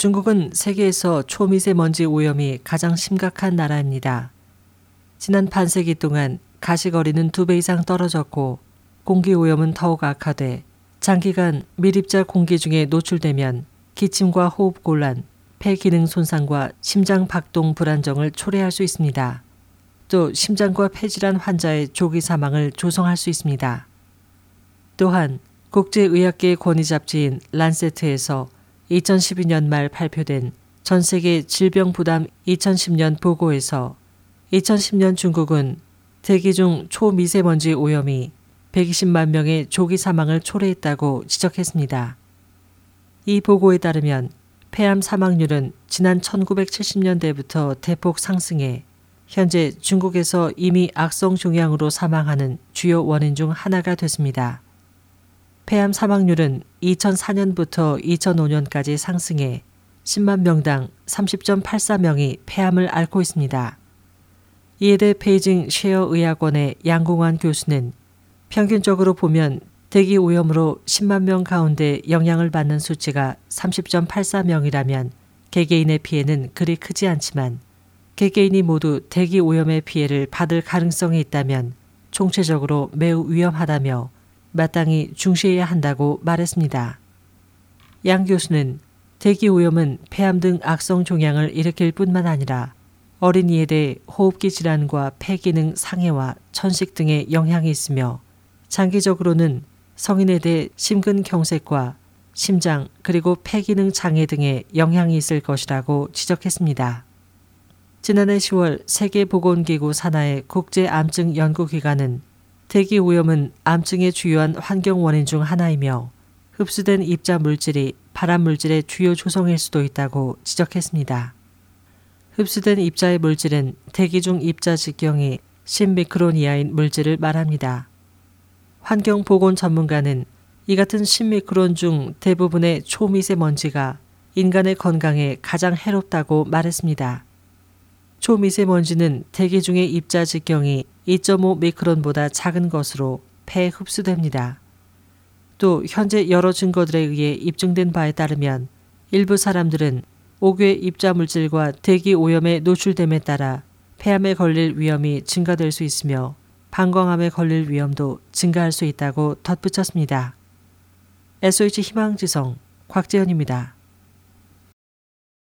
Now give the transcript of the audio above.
중국은 세계에서 초미세먼지 오염이 가장 심각한 나라입니다. 지난 반세기 동안 가시거리는 두 배 이상 떨어졌고 공기 오염은 더욱 악화돼 장기간 밀입자 공기 중에 노출되면 기침과 호흡 곤란, 폐 기능 손상과 심장 박동 불안정을 초래할 수 있습니다. 또 심장과 폐질환 환자의 조기 사망을 조성할 수 있습니다. 또한 국제의학계 권위 잡지인 란세트에서 2012년 말 발표된 전 세계 질병 부담 2010년 보고에서 2010년 중국은 대기 중 초미세먼지 오염이 120만 명의 조기 사망을 초래했다고 지적했습니다. 이 보고에 따르면 폐암 사망률은 지난 1970년대부터 대폭 상승해 현재 중국에서 이미 악성 종양으로 사망하는 주요 원인 중 하나가 됐습니다. 폐암 사망률은 2004년부터 2005년까지 상승해 10만 명당 30.84명이 폐암을 앓고 있습니다. 이에 대해 베이징 쉐어 의학원의 양공환 교수는 평균적으로 보면 대기 오염으로 10만 명 가운데 영향을 받는 수치가 30.84명이라면 개개인의 피해는 그리 크지 않지만 개개인이 모두 대기 오염의 피해를 받을 가능성이 있다면 총체적으로 매우 위험하다며 마땅히 중시해야 한다고 말했습니다. 양 교수는 대기 오염은 폐암 등 악성 종양을 일으킬 뿐만 아니라 어린이에 대해 호흡기 질환과 폐기능 상해와 천식 등의 영향이 있으며 장기적으로는 성인에 대해 심근경색과 심장 그리고 폐기능 장애 등의 영향이 있을 것이라고 지적했습니다. 지난해 10월 세계보건기구 산하의 국제암증 연구기관은 대기 오염은 암증의 주요한 환경 원인 중 하나이며 흡수된 입자 물질이 발암 물질의 주요 조성일 수도 있다고 지적했습니다. 흡수된 입자의 물질은 대기 중 입자 직경이 10미크론 이하인 물질을 말합니다. 환경 보건 전문가는 이 같은 10미크론 중 대부분의 초미세먼지가 인간의 건강에 가장 해롭다고 말했습니다. 초미세먼지는 대기 중의 입자 직경이 2.5 미크론보다 작은 것으로 폐에 흡수됩니다. 또 현재 여러 증거들에 의해 입증된 바에 따르면 일부 사람들은 옥외 입자 물질과 대기 오염에 노출됨에 따라 폐암에 걸릴 위험이 증가될 수 있으며 방광암에 걸릴 위험도 증가할 수 있다고 덧붙였습니다. SOH 희망지성 곽재현입니다.